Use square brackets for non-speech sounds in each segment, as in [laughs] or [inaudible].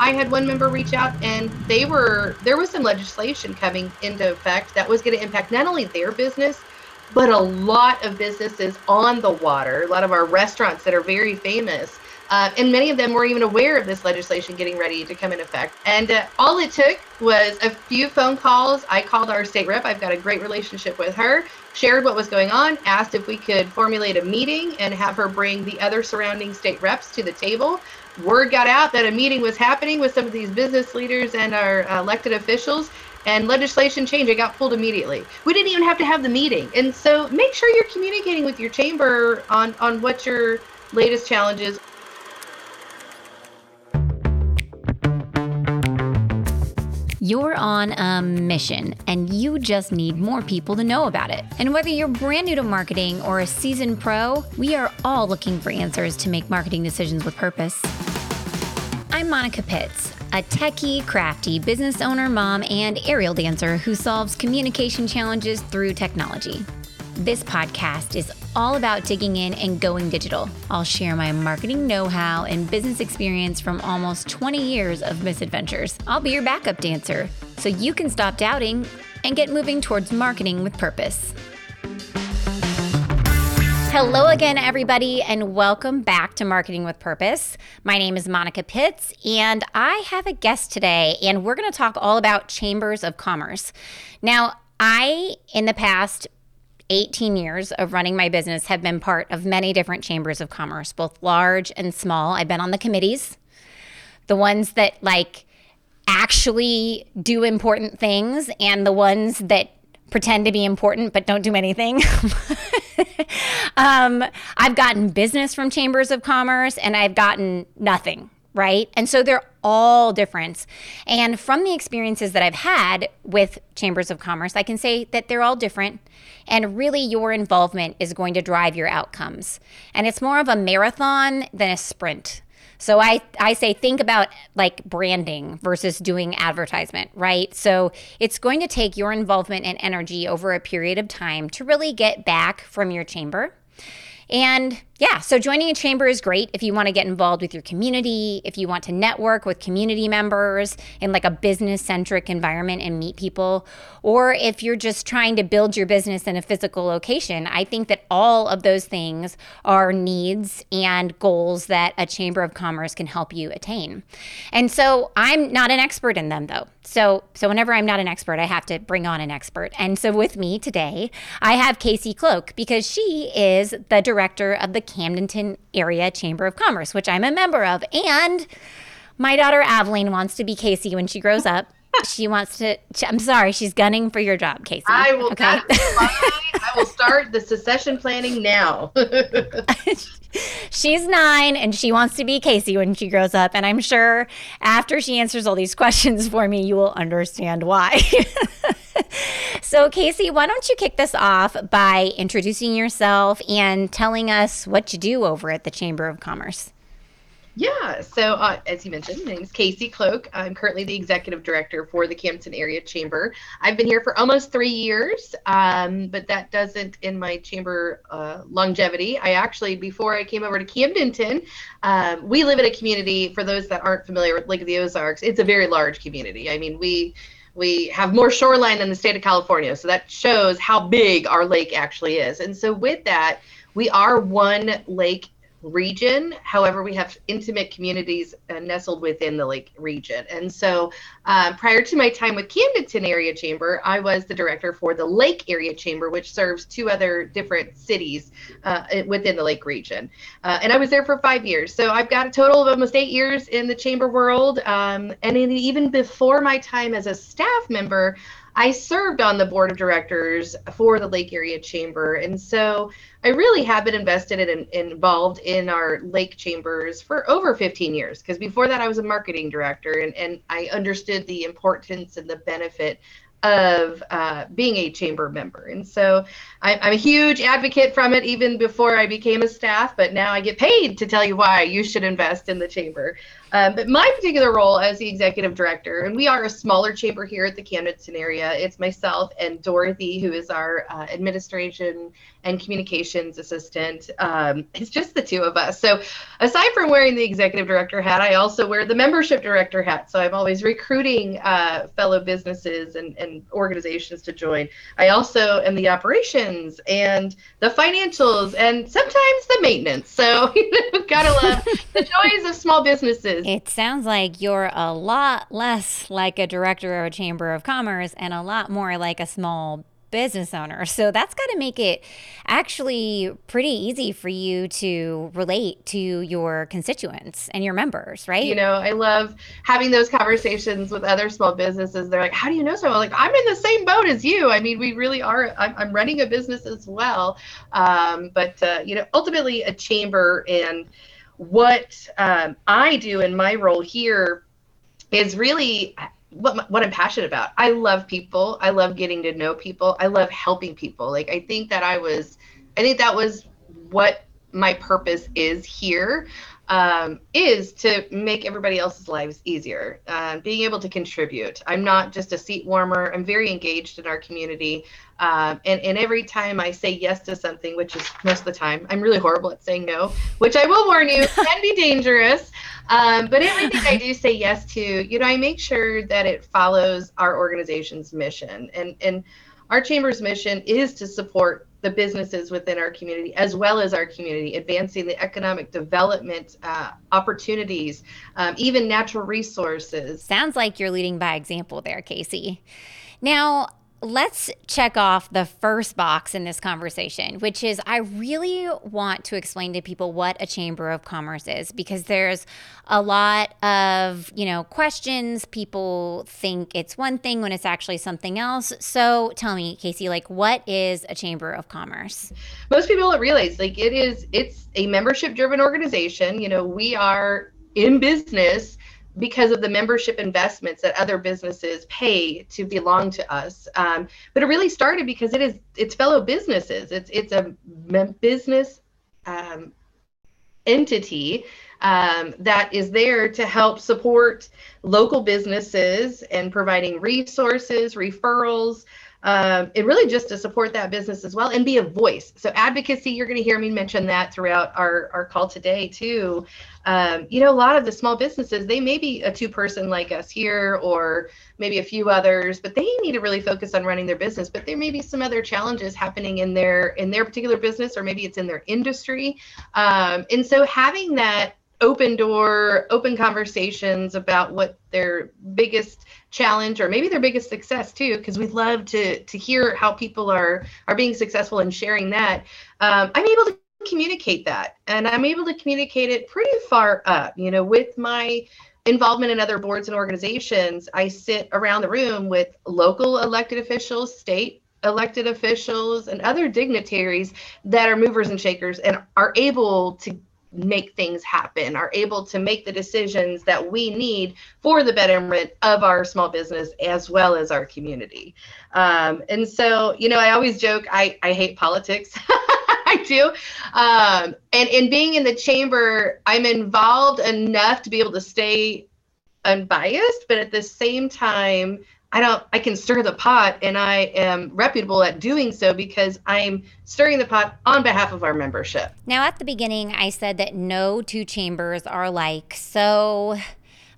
I had one member reach out and they were there was some legislation coming into effect that was going to impact not only their business but a lot of businesses on the water, a lot of our restaurants that are very famous. Uh, and many of them were even aware of this legislation getting ready to come in effect. And uh, all it took was a few phone calls. I called our state rep. I've got a great relationship with her. Shared what was going on. Asked if we could formulate a meeting and have her bring the other surrounding state reps to the table. Word got out that a meeting was happening with some of these business leaders and our elected officials and legislation change It got pulled immediately. We didn't even have to have the meeting. And so make sure you're communicating with your chamber on, on what your latest challenges You're on a mission and you just need more people to know about it. And whether you're brand new to marketing or a seasoned pro, we are all looking for answers to make marketing decisions with purpose. I'm Monica Pitts, a techie, crafty business owner, mom, and aerial dancer who solves communication challenges through technology. This podcast is all about digging in and going digital. I'll share my marketing know how and business experience from almost 20 years of misadventures. I'll be your backup dancer so you can stop doubting and get moving towards marketing with purpose. Hello again, everybody, and welcome back to Marketing with Purpose. My name is Monica Pitts, and I have a guest today, and we're going to talk all about chambers of commerce. Now, I, in the past, 18 years of running my business have been part of many different chambers of commerce, both large and small. I've been on the committees, the ones that like actually do important things, and the ones that pretend to be important but don't do anything. [laughs] um, I've gotten business from chambers of commerce and I've gotten nothing, right? And so they're all different. And from the experiences that I've had with chambers of commerce, I can say that they're all different. And really, your involvement is going to drive your outcomes. And it's more of a marathon than a sprint. So I, I say think about like branding versus doing advertisement, right? So it's going to take your involvement and energy over a period of time to really get back from your chamber. And yeah, so joining a chamber is great if you want to get involved with your community, if you want to network with community members in like a business centric environment and meet people, or if you're just trying to build your business in a physical location. I think that all of those things are needs and goals that a chamber of commerce can help you attain. And so I'm not an expert in them though. So so whenever I'm not an expert, I have to bring on an expert. And so with me today, I have Casey Cloke because she is the director of the Camdenton Area Chamber of Commerce, which I'm a member of. And my daughter Aveleen wants to be Casey when she grows up. [laughs] She wants to. I'm sorry, she's gunning for your job, Casey. I will. Okay. I will start the secession planning now. [laughs] [laughs] she's nine and she wants to be Casey when she grows up. And I'm sure after she answers all these [laughs] questions for me, you will understand why. [laughs] so, Casey, why don't you kick this off by introducing yourself and telling us what you do over at the Chamber of Commerce? Yeah, so uh, as you mentioned, my name is Casey Cloke. I'm currently the executive director for the Camden Area Chamber. I've been here for almost three years, um, but that doesn't end my chamber uh, longevity. I actually, before I came over to Camdenton, um, we live in a community, for those that aren't familiar with Lake of the Ozarks, it's a very large community. I mean, we we have more shoreline than the state of California, so that shows how big our lake actually is. And so with that, we are one lake region. However, we have intimate communities uh, nestled within the lake region. And so um, prior to my time with Camdenton Area Chamber, I was the director for the Lake Area Chamber, which serves two other different cities uh, within the lake region. Uh, and I was there for five years. So I've got a total of almost eight years in the chamber world. Um, and even before my time as a staff member, I served on the board of directors for the Lake Area Chamber. And so I really have been invested and in, involved in our lake chambers for over 15 years. Because before that, I was a marketing director and, and I understood the importance and the benefit of uh, being a chamber member. And so I, I'm a huge advocate from it even before I became a staff, but now I get paid to tell you why you should invest in the chamber. Um, but my particular role as the executive director, and we are a smaller chamber here at the Camdenton area. It's myself and Dorothy, who is our uh, administration and communications assistant. Um, it's just the two of us. So aside from wearing the executive director hat, I also wear the membership director hat. So I'm always recruiting uh, fellow businesses and, and organizations to join. I also am the operations and the financials and sometimes the maintenance. So you've got to love the joys of small businesses. It sounds like you're a lot less like a director of a chamber of commerce and a lot more like a small business owner. So that's got to make it actually pretty easy for you to relate to your constituents and your members, right? You know, I love having those conversations with other small businesses. They're like, "How do you know someone?" Like, I'm in the same boat as you. I mean, we really are. I'm, I'm running a business as well, um, but uh, you know, ultimately, a chamber and what um, I do in my role here is really what what I'm passionate about. I love people. I love getting to know people. I love helping people. Like I think that I was I think that was what my purpose is here um, is to make everybody else's lives easier, uh, being able to contribute. I'm not just a seat warmer. I'm very engaged in our community. Um, and, and every time I say yes to something, which is most of the time, I'm really horrible at saying no, which I will warn you can be dangerous. Um, but everything I do say yes to, you know, I make sure that it follows our organization's mission. And, and our chamber's mission is to support the businesses within our community as well as our community, advancing the economic development uh, opportunities, um, even natural resources. Sounds like you're leading by example there, Casey. Now, let's check off the first box in this conversation, which is I really want to explain to people what a chamber of commerce is because there's a lot of, you know, questions. People think it's one thing when it's actually something else. So tell me, Casey, like what is a chamber of commerce? Most people don't realize like it is it's a membership driven organization. You know, we are in business because of the membership investments that other businesses pay to belong to us. Um, but it really started because it is it's fellow businesses. It's it's a business um, entity um, that is there to help support local businesses and providing resources, referrals, um, and really just to support that business as well and be a voice. So advocacy, you're going to hear me mention that throughout our, our call today too. Um, you know, a lot of the small businesses, they may be a two person like us here or maybe a few others, but they need to really focus on running their business. But there may be some other challenges happening in their in their particular business or maybe it's in their industry. Um, and so having that open door, open conversations about what their biggest challenge or maybe their biggest success too, because we love to to hear how people are are being successful and sharing that. Um, I'm able to communicate that, and I'm able to communicate it pretty far up. You know, with my involvement in other boards and organizations, I sit around the room with local elected officials, state elected officials, and other dignitaries that are movers and shakers and are able to make things happen, are able to make the decisions that we need for the betterment of our small business as well as our community. Um, and so, you know, I always joke, I, I hate politics. [laughs] I do. Um, and in being in the chamber, I'm involved enough to be able to stay unbiased, but at the same time, I don't I can stir the pot and I am reputable at doing so because I'm stirring the pot on behalf of our membership. Now at the beginning I said that no two chambers are alike. So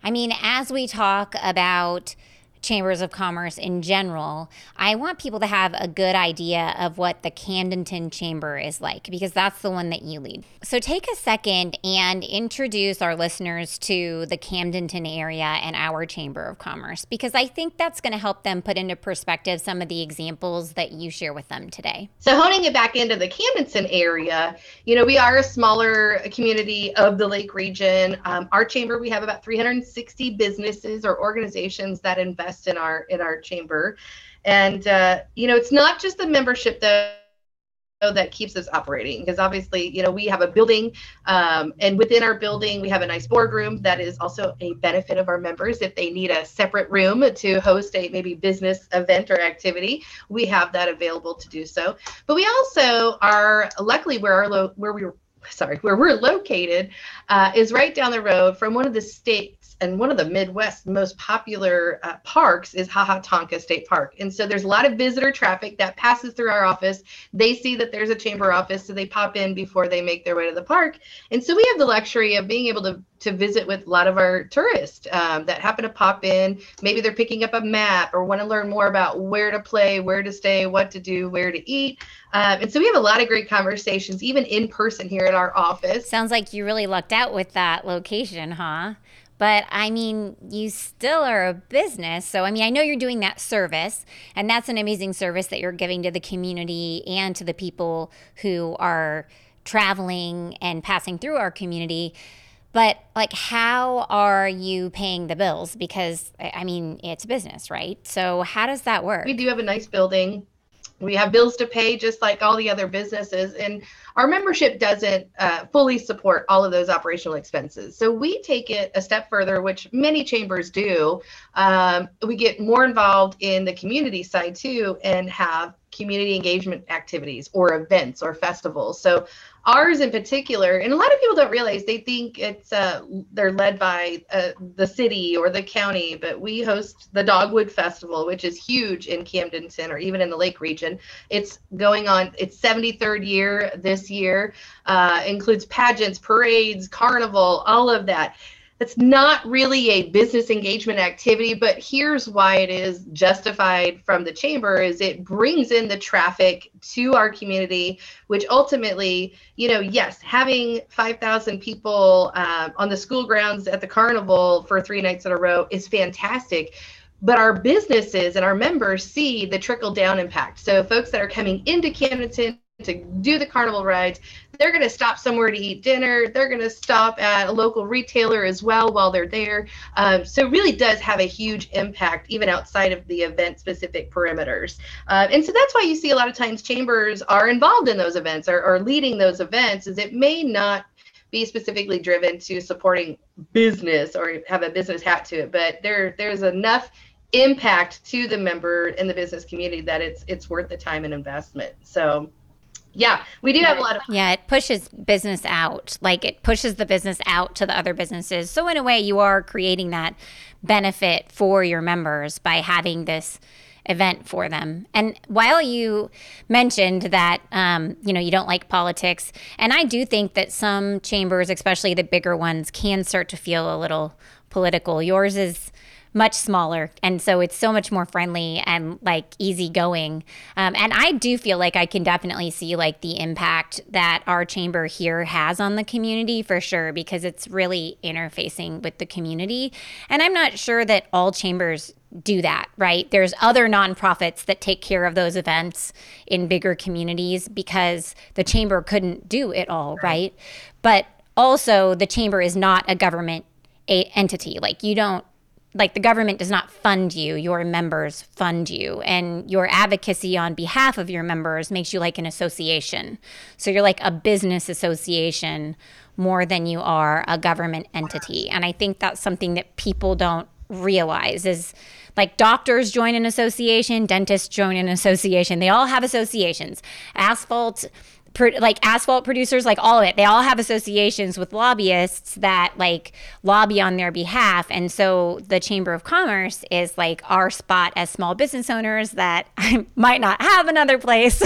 I mean as we talk about chambers of commerce in general, I want people to have a good idea of what the Camdenton Chamber is like because that's the one that you lead. So take a second and introduce our listeners to the Camdenton area and our Chamber of Commerce because I think that's going to help them put into perspective some of the examples that you share with them today. So honing it back into the Camdenton area, you know, we are a smaller community of the Lake region. Um, our chamber, we have about 360 businesses or organizations that invest invest in our in our chamber. And uh, you know it's not just the membership that that keeps us operating because obviously you know we have a building um, and within our building we have a nice boardroom that is also a benefit of our members. If they need a separate room to host a maybe business event or activity we have that available to do so. But we also are luckily where our lo- where we sorry, where we're located, uh, is right down the road from one of the state and one of the Midwest most popular uh, parks is Ha Ha Tonka State Park. And so there's a lot of visitor traffic that passes through our office. They see that there's a chamber office, so they pop in before they make their way to the park. And so we have the luxury of being able to to visit with a lot of our tourists um, that happen to pop in. Maybe they're picking up a map or want to learn more about where to play, where to stay, what to do, where to eat. Um, and so we have a lot of great conversations, even in person here at our office. Sounds like you really lucked out with that location, huh? But I mean, you still are a business. So, I mean, I know you're doing that service, and that's an amazing service that you're giving to the community and to the people who are traveling and passing through our community. But, like, how are you paying the bills? Because, I mean, it's business, right? So, how does that work? We do have a nice building we have bills to pay just like all the other businesses and our membership doesn't uh, fully support all of those operational expenses. So we take it a step further which many chambers do. Um, we get more involved in the community side too and have community engagement activities or events or festivals. So ours in particular and a lot of people don't realize they think it's uh, they're led by uh, the city or the county but we host the dogwood festival which is huge in camdenton or even in the lake region. It's going on its 73rd year this year uh, includes pageants parades carnival all of that it's not really a business engagement activity but here's why it is justified from the chamber is it brings in the traffic to our community which ultimately you know yes having 5000 people uh, on the school grounds at the carnival for three nights in a row is fantastic but our businesses and our members see the trickle down impact so folks that are coming into camdenton to do the carnival rides. They're going to stop somewhere to eat dinner. They're going to stop at a local retailer as well while they're there. Um, so it really does have a huge impact even outside of the event specific perimeters. Uh, and so that's why you see a lot of times chambers are involved in those events or, or leading those events is it may not be specifically driven to supporting business or have a business hat to it, but there there's enough impact to the member in the business community that it's it's worth the time and investment. So yeah, we do have a lot of. Yeah, it pushes business out. Like it pushes the business out to the other businesses. So, in a way, you are creating that benefit for your members by having this event for them. And while you mentioned that, um, you know, you don't like politics, and I do think that some chambers, especially the bigger ones, can start to feel a little political. Yours is much smaller and so it's so much more friendly and like easygoing um, and i do feel like i can definitely see like the impact that our chamber here has on the community for sure because it's really interfacing with the community and i'm not sure that all chambers do that, right? There's other nonprofits that take care of those events in bigger communities because the chamber couldn't do it all, right? But also, the chamber is not a government a- entity. Like, you don't like the government does not fund you, your members fund you. And your advocacy on behalf of your members makes you like an association. So you're like a business association more than you are a government entity. And I think that's something that people don't realize is like doctors join an association, dentists join an association. They all have associations. Asphalt like asphalt producers, like all of it, they all have associations with lobbyists that like lobby on their behalf. And so the Chamber of Commerce is like our spot as small business owners that [laughs] might not have another place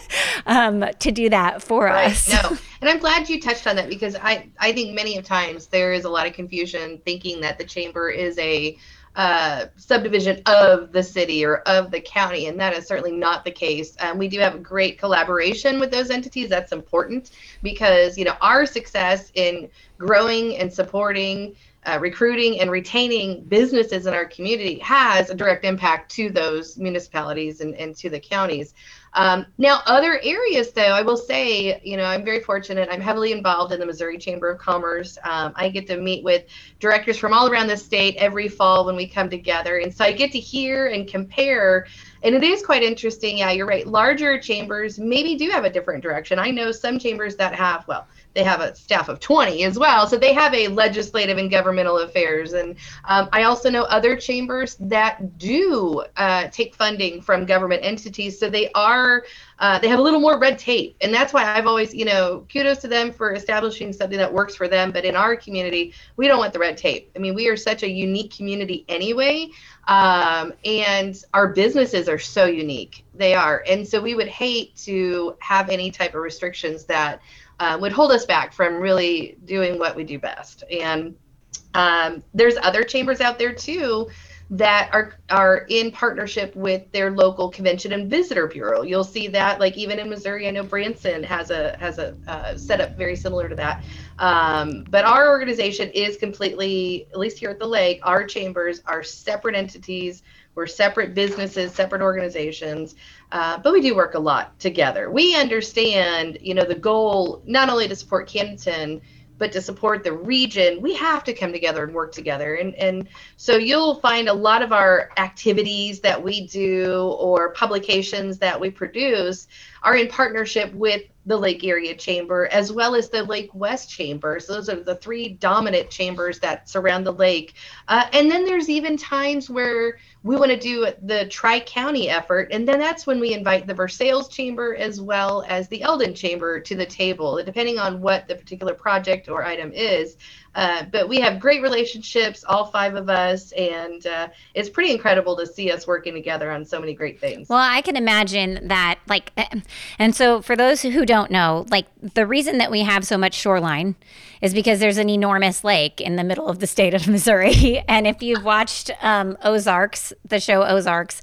[laughs] um, to do that for right. us. No. [laughs] And I'm glad you touched on that because I, I think many of times there is a lot of confusion thinking that the chamber is a uh, subdivision of the city or of the county, and that is certainly not the case. Um, we do have a great collaboration with those entities. That's important because you know our success in growing and supporting uh, recruiting and retaining businesses in our community has a direct impact to those municipalities and, and to the counties. Um, now, other areas, though, I will say, you know, I'm very fortunate. I'm heavily involved in the Missouri Chamber of Commerce. Um, I get to meet with directors from all around the state every fall when we come together. And so I get to hear and compare. And it is quite interesting. Yeah, you're right. Larger chambers maybe do have a different direction. I know some chambers that have, well, they have a staff of 20 as well. So they have a legislative and governmental affairs. And um, I also know other chambers that do uh, take funding from government entities. So they are, uh, they have a little more red tape. And that's why I've always, you know, kudos to them for establishing something that works for them. But in our community, we don't want the red tape. I mean, we are such a unique community anyway. Um, and our businesses are so unique. They are. And so we would hate to have any type of restrictions that uh, would hold us back from really doing what we do best. And um, there's other chambers out there too that are are in partnership with their local convention and visitor bureau. You'll see that, like even in Missouri, I know Branson has a has a uh, setup very similar to that. Um, but our organization is completely, at least here at the lake, our chambers are separate entities. We're separate businesses, separate organizations, uh, but we do work a lot together. We understand, you know, the goal not only to support Camden but to support the region, we have to come together and work together. And, and so you'll find a lot of our activities that we do or publications that we produce are in partnership with the Lake Area Chamber as well as the Lake West Chamber. So those are the three dominant chambers that surround the lake. Uh, and then there's even times where we want to do the Tri County effort, and then that's when we invite the Versailles Chamber as well as the Eldon Chamber to the table, depending on what the particular project or item is. Uh, but we have great relationships, all five of us, and uh, it's pretty incredible to see us working together on so many great things. Well, I can imagine that, like, eh, and so for those who don't know, like, the reason that we have so much shoreline is because there's an enormous lake in the middle of the state of [laughs] Missouri. and if you've watched um, Ozarks, the show Ozarks,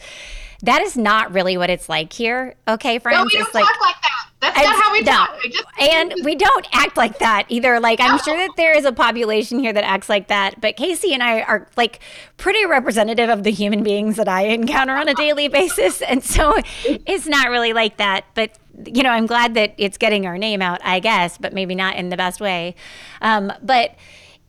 that is not really what it's like here. Okay, friends. No, we don't it's talk like, like that. That's not how we no. talk. Just, and we don't act like that either. Like I'm sure that there is a population here that acts like that, but Casey and I are like pretty representative of the human beings that I encounter on a daily [laughs] basis, and so it's not really like that. But you know, I'm glad that it's getting our name out, I guess, but maybe not in the best way. Um, but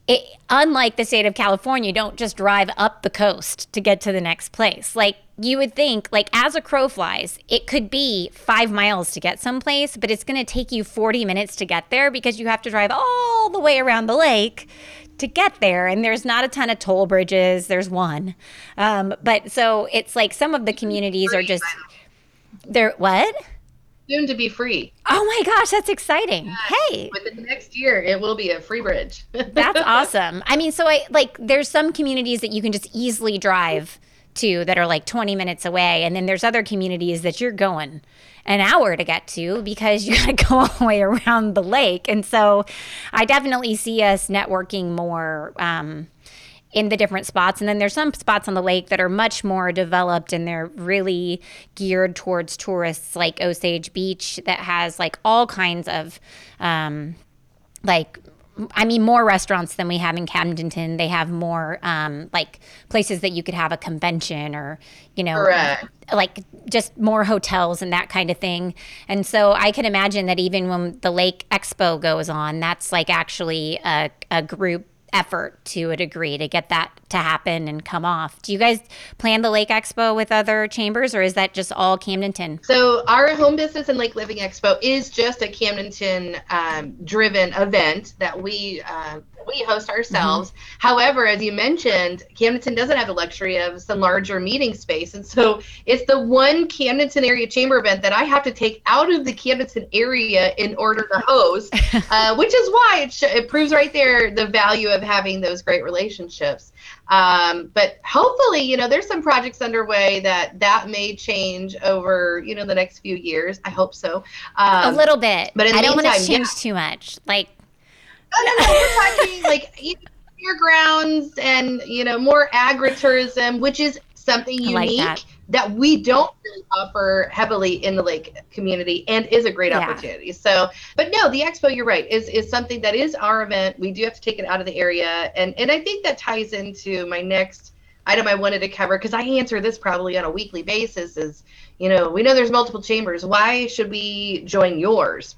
it, unlike the state of California, you don't just drive up the coast to get to the next place. Like you would think, like as a crow flies, it could be five miles to get someplace, but it's going to take you 40 minutes to get there because you have to drive all the way around the lake to get there. And there's not a ton of toll bridges. There's one. Um, but so it's like some of the communities are just, they're what? soon to be free. Oh my gosh, that's exciting. Hey. Within the next year, it will be a free bridge. [laughs] that's awesome. I mean, so I like there's some communities that you can just easily drive to that are like 20 minutes away. And then there's other communities that you're going an hour to get to because you [laughs] got to go all the way around the lake. And so I definitely see us networking more. Um, in the different spots. And then there's some spots on the lake that are much more developed and they're really geared towards tourists, like Osage Beach, that has like all kinds of um, like I mean, more restaurants than we have in Camdenton. They have more um, like places that you could have a convention or, you know, Correct. like just more hotels and that kind of thing. And so I can imagine that even when the Lake Expo goes on, that's like actually a, a group effort to a degree to get that to happen and come off. Do you guys plan the Lake Expo with other chambers or is that just all Camdenton? So our home business and Lake Living Expo is just a Camdenton um, driven event that we uh, we host ourselves. Mm-hmm. However, as you mentioned, Camdenton doesn't have the luxury of some larger meeting space, and so it's the one Camdenton area chamber event that I have to take out of the Camdenton area in order to host, [laughs] uh, which is why it, sh- it proves right there the value of having those great relationships. Um, but hopefully, you know, there's some projects underway that that may change over, you know, the next few years. I hope so. Um, a little bit, but I don't want to change yeah. too much. Like, no, no, no. We're talking like your grounds and you know more agritourism, which is something unique like that. that. we don't really offer heavily in the lake community and is a great yeah. opportunity. So, but no, the expo, you're right, is is something that is our event. We do have to take it out of the area, and and I think that ties into my next item I wanted to cover because I answer this probably on a weekly basis. Is you know we know there's multiple chambers. Why should we join yours?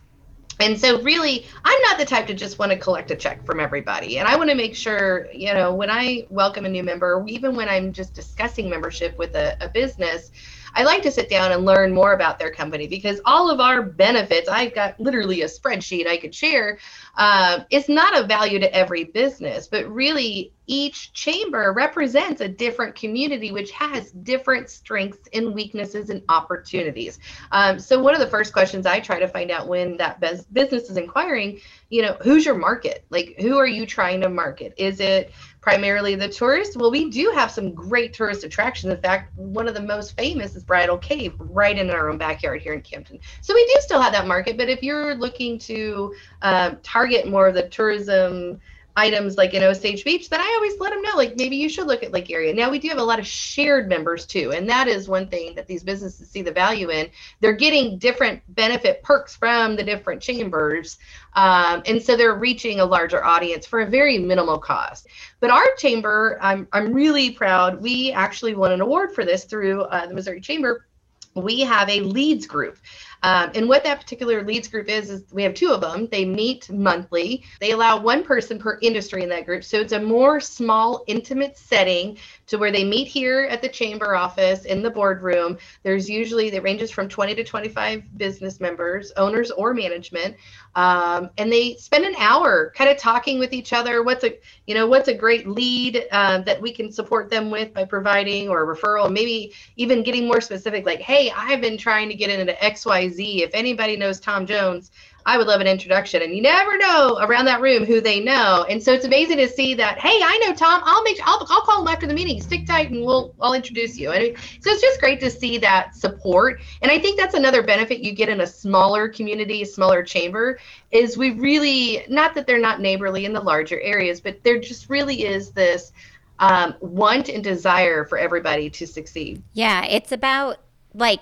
And so, really, I'm not the type to just want to collect a check from everybody. And I want to make sure, you know, when I welcome a new member, even when I'm just discussing membership with a, a business, I like to sit down and learn more about their company because all of our benefits, I've got literally a spreadsheet I could share. Uh, it's not a value to every business, but really each chamber represents a different community which has different strengths and weaknesses and opportunities. Um, so one of the first questions I try to find out when that business is inquiring, you know, who's your market? Like, who are you trying to market? Is it primarily the tourists? Well, we do have some great tourist attractions. In fact, one of the most famous is Bridal Cave, right in our own backyard here in Camdenton. So we do still have that market. But if you're looking to um, target more of the tourism items like in Osage Beach, then I always let them know, like maybe you should look at Lake Area. Now we do have a lot of shared members too, and that is one thing that these businesses see the value in. They're getting different benefit perks from the different chambers, um, and so they're reaching a larger audience for a very minimal cost. But our chamber, I'm I'm really proud. We actually won an award for this through uh, the Missouri Chamber. We have a leads group. Um, and what that particular leads group is, is we have two of them. They meet monthly. They allow one person per industry in that group. So it's a more small, intimate setting to where they meet here at the chamber office in the boardroom. There's usually, it ranges from 20 to 25 business members, owners or management. Um, and they spend an hour kind of talking with each other. What's a, you know, what's a great lead uh, that we can support them with by providing or referral, maybe even getting more specific, like, hey, I've been trying to get into XYZ Z. If anybody knows Tom Jones, I would love an introduction. And you never know around that room who they know. And so it's amazing to see that, hey, I know Tom. I'll make I'll, I'll call him after the meeting. Stick tight and we'll I'll introduce you. And so it's just great to see that support. And I think that's another benefit you get in a smaller community, a smaller chamber, is we really not that they're not neighborly in the larger areas, but there just really is this um, want and desire for everybody to succeed. Yeah, it's about like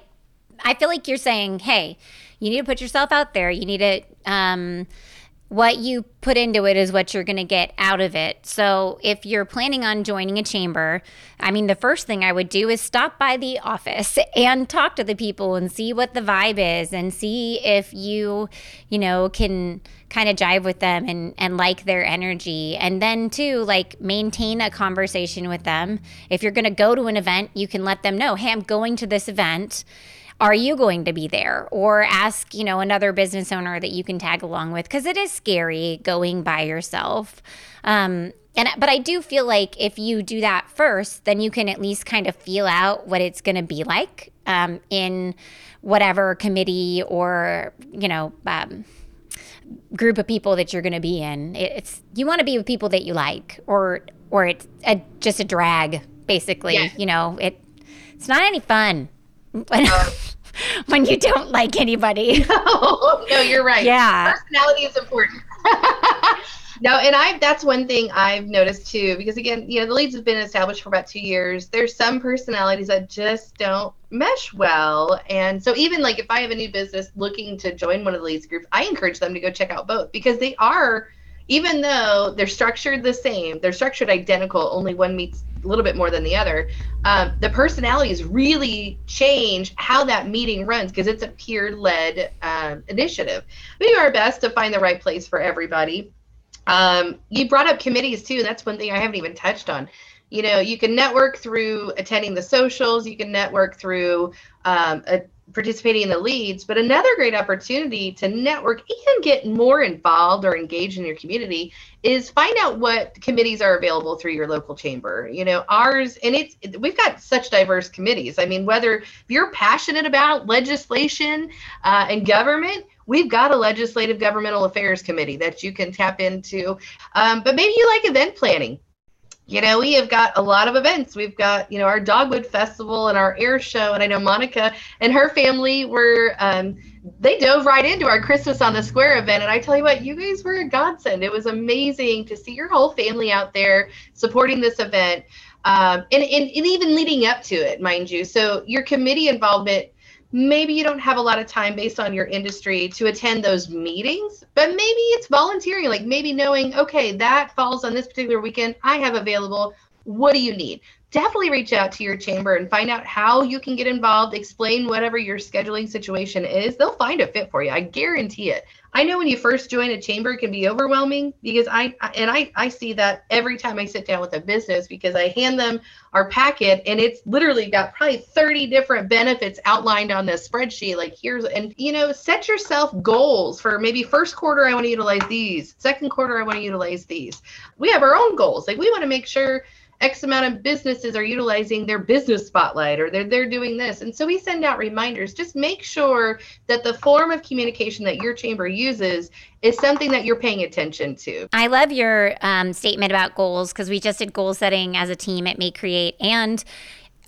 I feel like you're saying, hey, you need to put yourself out there. You need to, um, what you put into it is what you're going to get out of it. So if you're planning on joining a chamber, I mean, the first thing I would do is stop by the office [laughs] and talk to the people and see what the vibe is and see if you, you know, can kind of jive with them and, and like their energy. And then, too, like maintain a conversation with them. If you're going to go to an event, you can let them know, hey, I'm going to this event are you going to be there? Or ask, you know, another business owner that you can tag along with because it is scary going by yourself. Um, and but I do feel like if you do that first, then you can at least kind of feel out what it's going to be like um, in whatever committee or you know um, group of people that you're going to be in. It's you want to be with people that you like, or or it's a, just a drag, basically. Yeah. You know, it it's not any fun when, [laughs] when you don't like anybody. [laughs] No, no, you're right. Yeah. Personality is important. [laughs] no, and I that's one thing I've noticed too, because again, you know, the leads have been established for about two years. There's some personalities that just don't mesh well. And so even like if I have a new business looking to join one of the leads groups, I encourage them to go check out both because they are even though they're structured the same, they're structured identical, only one meets a little bit more than the other. Um, the personalities really change how that meeting runs because it's a peer led um, initiative. We do our best to find the right place for everybody. Um, you brought up committees too. That's one thing I haven't even touched on. You know, you can network through attending the socials, you can network through um, a participating in the leads, but another great opportunity to network and get more involved or engaged in your community is find out what committees are available through your local chamber. You know, ours, and it's we've got such diverse committees. I mean, whether you're passionate about legislation uh, and government, we've got a legislative governmental affairs committee that you can tap into. Um, but maybe you like event planning you know, we have got a lot of events. We've got, you know, our Dogwood Festival and our air show. And I know Monica and her family were, um, they dove right into our Christmas on the Square event. And I tell you what, you guys were a godsend. It was amazing to see your whole family out there supporting this event um, and, and, and even leading up to it, mind you. So your committee involvement maybe you don't have a lot of time based on your industry to attend those meetings, but maybe it's volunteering, like maybe knowing, okay, that falls on this particular weekend, I have available. What do you need? Definitely reach out to your chamber and find out how you can get involved. Explain whatever your scheduling situation is. They'll find a fit for you. I guarantee it. I know when you first join a chamber it can be overwhelming because I and I I see that every time I sit down with a business because I hand them our packet and it's literally got probably 30 different benefits outlined on this spreadsheet like here's and you know set yourself goals for maybe first quarter I want to utilize these second quarter I want to utilize these we have our own goals like we want to make sure X amount of businesses are utilizing their business spotlight or they're, they're doing this. And so we send out reminders. Just make sure that the form of communication that your chamber uses is something that you're paying attention to. I love your um, statement about goals because we just did goal setting as a team at MayeCreate. And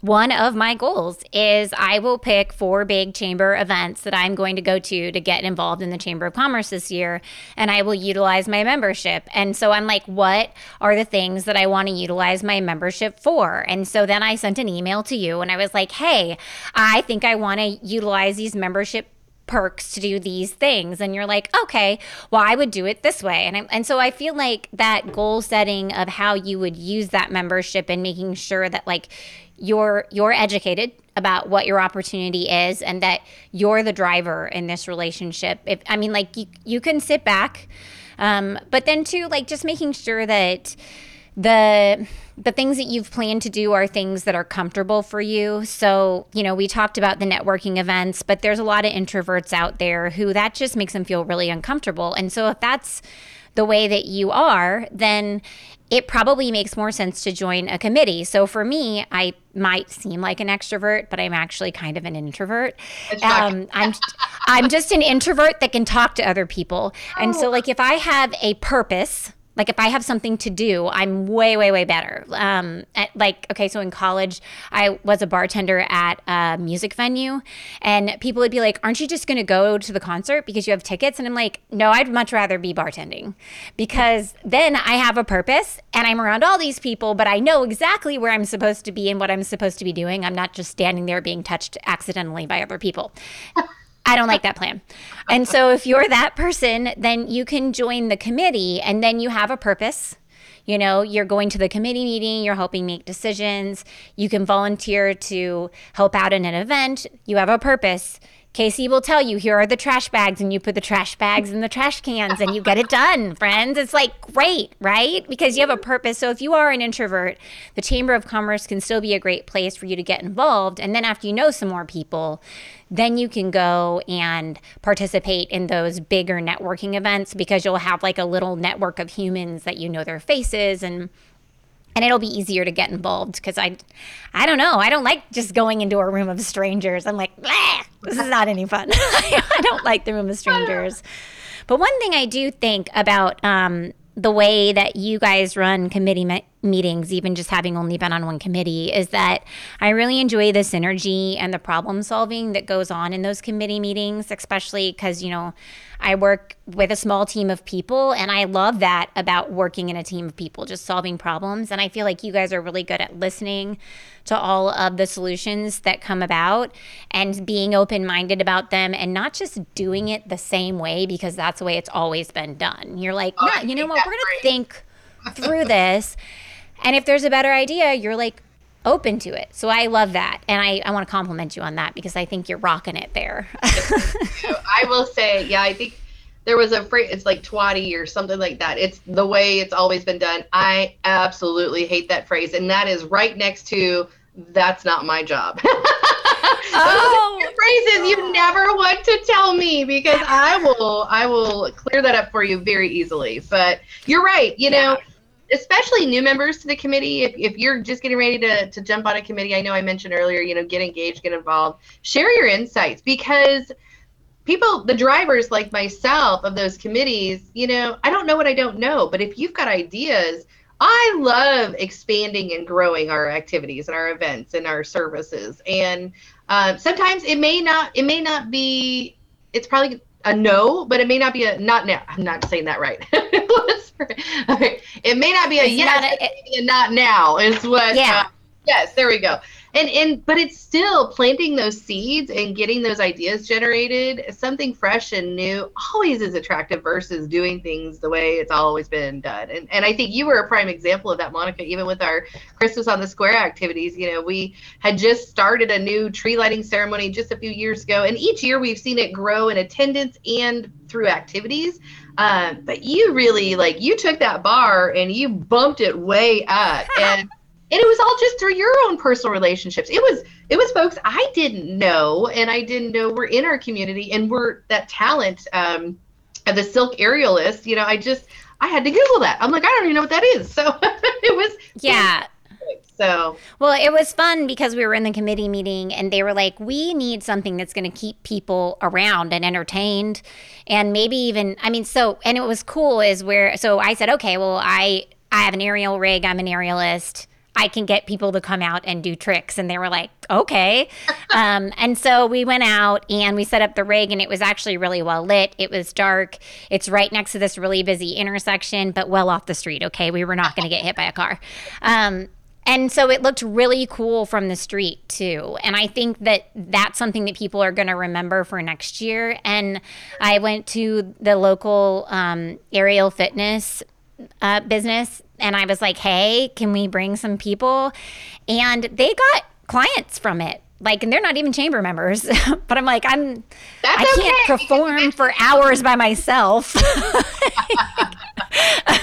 one of my goals is I will pick four big chamber events that I'm going to go to to get involved in the Chamber of Commerce this year, and I will utilize my membership. And so I'm like, what are the things that I want to utilize my membership for? And so then I sent an email to you and I was like, hey, I think I want to utilize these membership perks to do these things. And you're like okay well i would do it this way. And I, and so i feel like that goal setting of how you would use that membership and making sure that like you're you're educated about what your opportunity is and that you're the driver in this relationship. If i mean like you, you can sit back um, but then too like just making sure that the the things that you've planned to do are things that are comfortable for you. So, you know, we talked about the networking events, but there's a lot of introverts out there who that just makes them feel really uncomfortable. And so if that's the way that you are, then it probably makes more sense to join a committee. So for me, I might seem like an extrovert, but I'm actually kind of an introvert. Um, I'm I'm just an introvert that can talk to other people. And so like if I have a purpose, like if I have something to do, I'm way, way, way better. Um, at, like okay, so in college, I was a bartender at a music venue, and people would be like, "Aren't you just going to go to the concert because you have tickets?" And I'm like, "No, I'd much rather be bartending, because then I have a purpose and I'm around all these people, but I know exactly where I'm supposed to be and what I'm supposed to be doing. I'm not just standing there being touched accidentally by other people." I don't like that plan. And so if you're that person, then you can join the committee and then you have a purpose. You know, you're going to the committee meeting, you're helping make decisions, you can volunteer to help out in an event, you have a purpose. Casey will tell you, here are the trash bags, and you put the trash bags in the trash cans and you get it done, friends. It's like great, right? Because you have a purpose. So if you are an introvert, the Chamber of Commerce can still be a great place for you to get involved. And then after you know some more people, then you can go and participate in those bigger networking events because you'll have like a little network of humans that you know their faces and and it'll be easier to get involved because I, I don't know. I don't like just going into a room of strangers. I'm like, this is not any fun. [laughs] I don't like the room of strangers. But one thing I do think about um, the way that you guys run committee meetings, even just having only been on one committee, is that I really enjoy the synergy and the problem solving that goes on in those committee meetings, especially because, you know, I work with a small team of people, and I love that about working in a team of people, just solving problems. And I feel like you guys are really good at listening to all of the solutions that come about and being open minded about them and not just doing it the same way because that's the way it's always been done. You're like, oh, you know what, we're going to think through this. And if there's a better idea, you're like, open to it. So I love that. And I, I want to compliment you on that because I think you're rocking it there. [laughs] I will say, yeah, I think there was a phrase, it's like twatty or something like that. It's the way it's always been done. I absolutely hate that phrase. And that is right next to that's not my job. [laughs] oh. phrases you never want to tell me because I will I will clear that up for you very easily. But you're right, you know, especially new members to the committee, if, if you're just getting ready to, to jump on a committee, I know I mentioned earlier, you know, get engaged, get involved, share your insights because people, the drivers like myself of those committees, you know, I don't know what I don't know, but if you've got ideas, I love expanding and growing our activities and our events and our services. And uh, sometimes it may not, it may not be, it's probably a no, but it may not be a not now. I'm not saying that right. [laughs] okay. It may not be a it's yes, not a, it, a not now is what. Yeah. Uh, yes, there we go. And and but it's still planting those seeds and getting those ideas generated something fresh and new always is attractive versus doing things the way it's always been done. And and i think you were a prime example of that monica even with our christmas on the square activities. You know we had just started a new tree lighting ceremony just a few years ago and each year we've seen it grow in attendance and through activities. Um, but you really like you took that bar and you bumped it way up. [laughs] And and it was all just through your own personal relationships. It was it was folks i didn't know and i didn't know were in our community and were that talent um of the silk aerialist you know i just i had to google that. I'm like i don't even know what that is. So [laughs] it was yeah. so. Well it was fun because we were in the committee meeting and they were like we need something that's going to keep people around and entertained and maybe even i mean so and it was cool is where so i said okay well i i have an aerial rig i'm an aerialist I can get people to come out and do tricks. And they were like, okay. [laughs] um, and so we went out and we set up the rig, and it was actually really well lit. It was dark. It's right next to this really busy intersection, but well off the street. Okay. We were not going to get hit by a car. Um, and so it looked really cool from the street too. And I think that that's something that people are going to remember for next year. And I went to the local um, aerial fitness uh, business and I was like, hey, can we bring some people? And they got clients from it. Like, and they're not even chamber members, [laughs] but I'm like, I'm, That's I can't okay. perform for hours by myself. [laughs]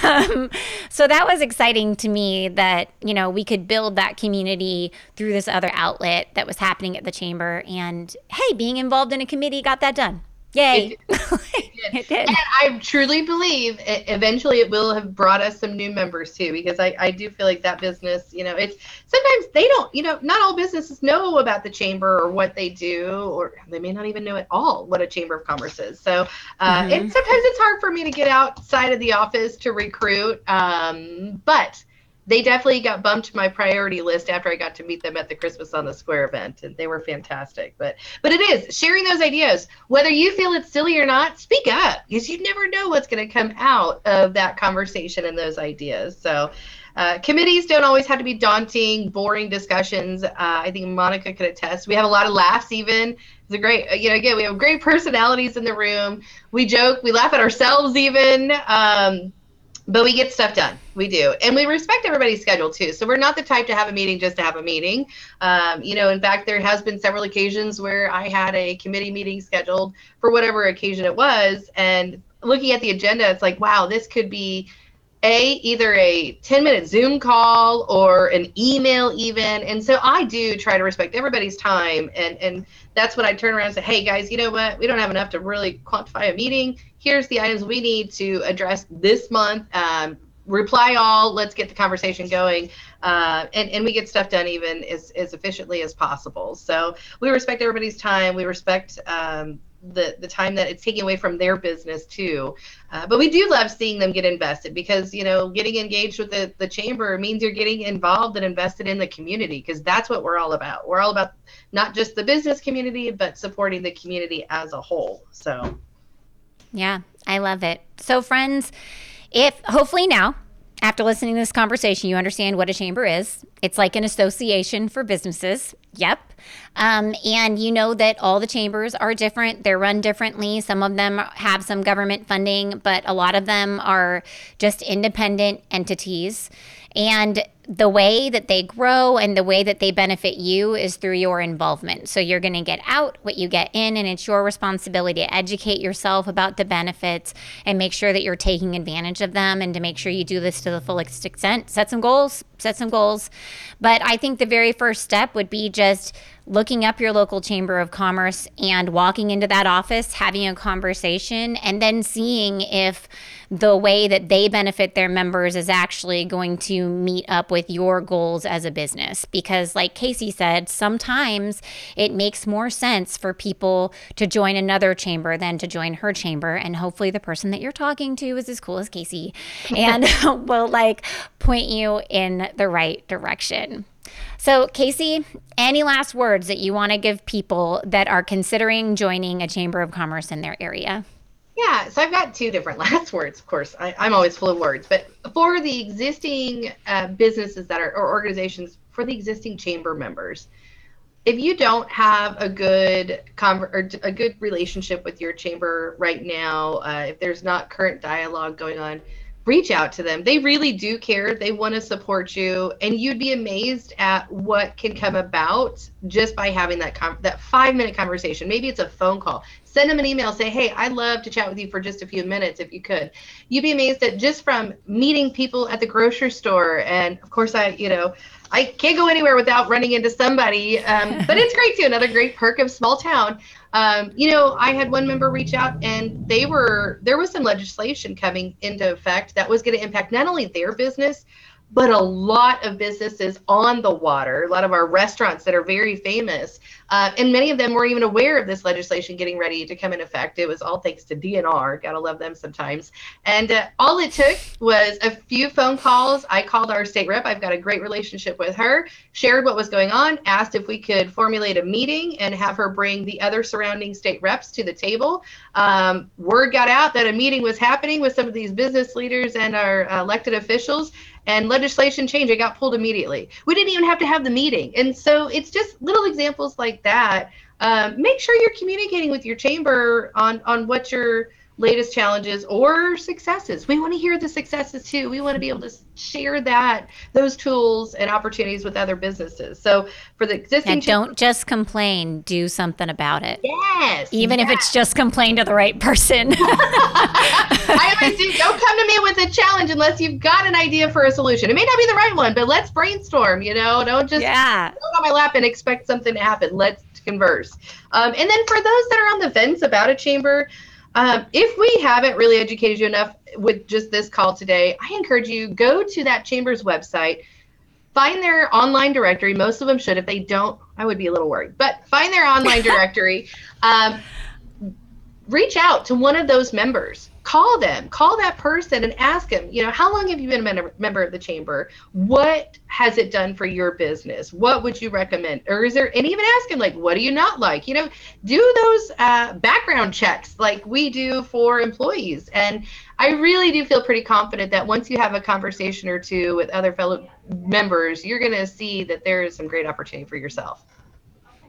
um, so that was exciting to me that, you know, we could build that community through this other outlet that was happening at the chamber. And hey, being involved in a committee got that done. Yay. It [laughs] did. it did. And I truly believe it, eventually it will have brought us some new members too, because I, I do feel like that business, you know, it's sometimes they don't, you know, not all businesses know about the chamber or what they do, or they may not even know at all what a chamber of commerce is. So, uh, mm-hmm. sometimes it's hard for me to get outside of the office to recruit. Um, but they definitely got bumped to my priority list after I got to meet them at the Christmas on the Square event, and they were fantastic. But but it is sharing those ideas, whether you feel it's silly or not. Speak up, because you never know what's going to come out of that conversation and those ideas. So. Uh, committees don't always have to be daunting, boring discussions. Uh, I think Monica could attest. We have a lot of laughs. Even it's a great, you know, again, we have great personalities in the room. We joke, we laugh at ourselves. Even um, but we get stuff done. We do, and we respect everybody's schedule too. So we're not the type to have a meeting just to have a meeting. Um, you know, in fact, there has been several occasions where I had a committee meeting scheduled for whatever occasion it was, and looking at the agenda, it's like, wow, this could be a either a 10 minute zoom call or an email even and so i do try to respect everybody's time and and that's when i turn around and say hey guys you know what we don't have enough to really quantify a meeting here's the items we need to address this month um, reply all let's get the conversation going uh, and, and we get stuff done even as, as efficiently as possible so we respect everybody's time we respect um, the the time that it's taking away from their business too. Uh, but we do love seeing them get invested because you know getting engaged with the the chamber means you're getting involved and invested in the community because that's what we're all about. We're all about not just the business community but supporting the community as a whole. So yeah, I love it. So friends, if hopefully now after listening to this conversation, you understand what a chamber is. It's like an association for businesses. Yep. Um, and you know that all the chambers are different. They're run differently. Some of them have some government funding, but a lot of them are just independent entities. And the way that they grow and the way that they benefit you is through your involvement. So you're going to get out what you get in, and it's your responsibility to educate yourself about the benefits and make sure that you're taking advantage of them and to make sure you do this to the fullest extent. Set some goals, set some goals. But I think the very first step would be just looking up your local chamber of commerce and walking into that office, having a conversation, and then seeing if the way that they benefit their members is actually going to meet up with your goals as a business. Because, like K.C. said, sometimes it makes more sense for people to join another chamber than to join her chamber. And hopefully, the person that you're talking to is as cool as K.C. and [laughs] [laughs] will like point you in the right direction. So, K.C., any last words that you want to give people that are considering joining a chamber of commerce in their area? Yeah, so I've got two different [laughs] last words, of course. I, am always full of words, but for the existing uh, businesses that are or organizations for the existing chamber members if you don't have a good conver- or a good relationship with your chamber right now, uh, if there's not current dialogue going on, reach out to them. They really do care. They want to support you, and you'd be amazed at what can come about just by having that com- that five minute conversation. Maybe it's a phone call. Send them an email. Say, hey, I'd love to chat with you for just a few minutes if you could. You'd be amazed at just from meeting people at the grocery store, and of course, I, you know, I can't go anywhere without running into somebody. Um, but it's great too. Another great perk of small town. Um, you know, I had one member reach out and they were there was some legislation coming into effect that was going to impact not only their business but a lot of businesses on the water, a lot of our restaurants that are very famous, uh, and many of them weren't even aware of this legislation getting ready to come in effect. It was all thanks to DNR. Gotta love them sometimes. And uh, all it took was a few phone calls. I called our state rep. I've got a great relationship with her. Shared what was going on. Asked if we could formulate a meeting and have her bring the other surrounding state reps to the table. Um, word got out that a meeting was happening with some of these business leaders and our elected officials and legislation changed. It got pulled immediately. We didn't even have to have the meeting. And so it's just little examples like that. Um, make sure you're communicating with your chamber on on what your latest challenges or successes. We want to hear the successes too. We want to be able to share that those tools and opportunities with other businesses. So for the existing, and don't just complain. Do something about it. Yes, even yes. if it's just complain to the right person. [laughs] I always do. Don't come to me with a challenge unless you've got an idea for a solution. It may not be the right one, but let's brainstorm. You know, don't just yeah. on my lap and expect something to happen. Let's converse. Um, and then for those that are on the fence about a chamber, um, if we haven't really educated you enough with just this call today, I encourage you go to that chamber's website, find their online directory. Most of them should. If they don't, I would be a little worried. But find their online [laughs] directory. Um, reach out to one of those members call them call that person and ask them you know how long have you been a member, of the chamber? What has it done for your business? What would you recommend? Or is there and even ask them like what do you not like? You know do those uh, background checks like we do for employees. And i really do feel pretty confident that once you have a conversation or two with other fellow members you're going to see that there is some great opportunity for yourself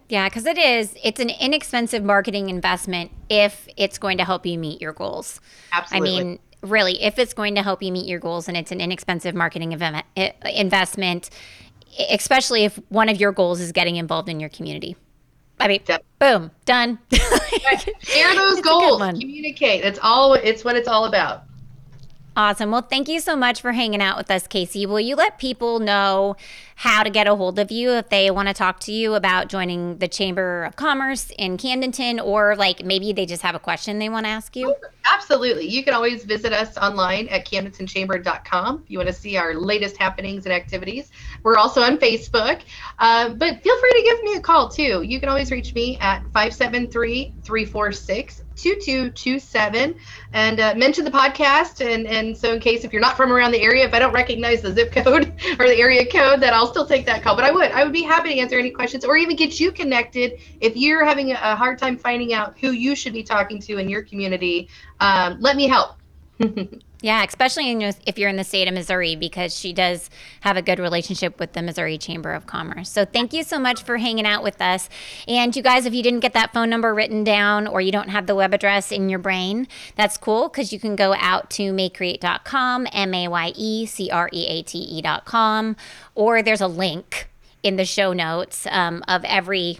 yeah, because it is. It's an inexpensive marketing investment if it's going to help you meet your goals. Absolutely. I mean, really, if it's going to help you meet your goals and it's an inexpensive marketing event, investment, especially if one of your goals is getting involved in your community. I mean, boom, done. [laughs] Share those goals. Communicate. It's all. It's what it's all about. Awesome. Well, thank you so much for hanging out with us, Casey. Will you let people know how to get a hold of you if they want to talk to you about joining the Chamber of Commerce in Camdenton, or like maybe they just have a question they want to ask you? Absolutely. You can always visit us online at camdentonchamber.com if you want to see our latest happenings and activities. We're also on Facebook, uh, but feel free to give me a call too. You can always reach me at 573 346 2227 and uh, mention the podcast. And, and so, in case if you're not from around the area, if I don't recognize the zip [laughs] code or the area code, then I'll still take that call. But I would, I would be happy to answer any questions or even get you connected if you're having a hard time finding out who you should be talking to in your community. Um, let me help. [laughs] Yeah, especially in, if you're in the state of Missouri, because she does have a good relationship with the Missouri Chamber of Commerce. So thank you so much for hanging out with us. And you guys, if you didn't get that phone number written down or you don't have the web address in your brain, that's cool because you can go out to mayecreate.com, M A Y E C R E A T E.com, or there's a link in the show notes um, of every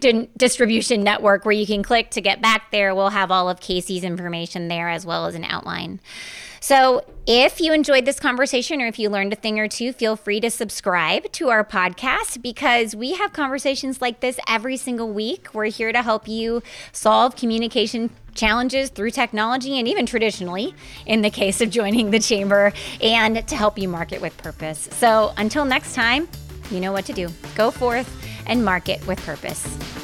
[laughs] distribution network where you can click to get back there. We'll have all of K.C.'s information there as well as an outline. So, if you enjoyed this conversation or if you learned a thing or two, feel free to subscribe to our podcast because we have conversations like this every single week. We're here to help you solve communication challenges through technology and even traditionally in the case of joining the chamber and to help you market with purpose. So, until next time, you know what to do. Go forth and market with purpose.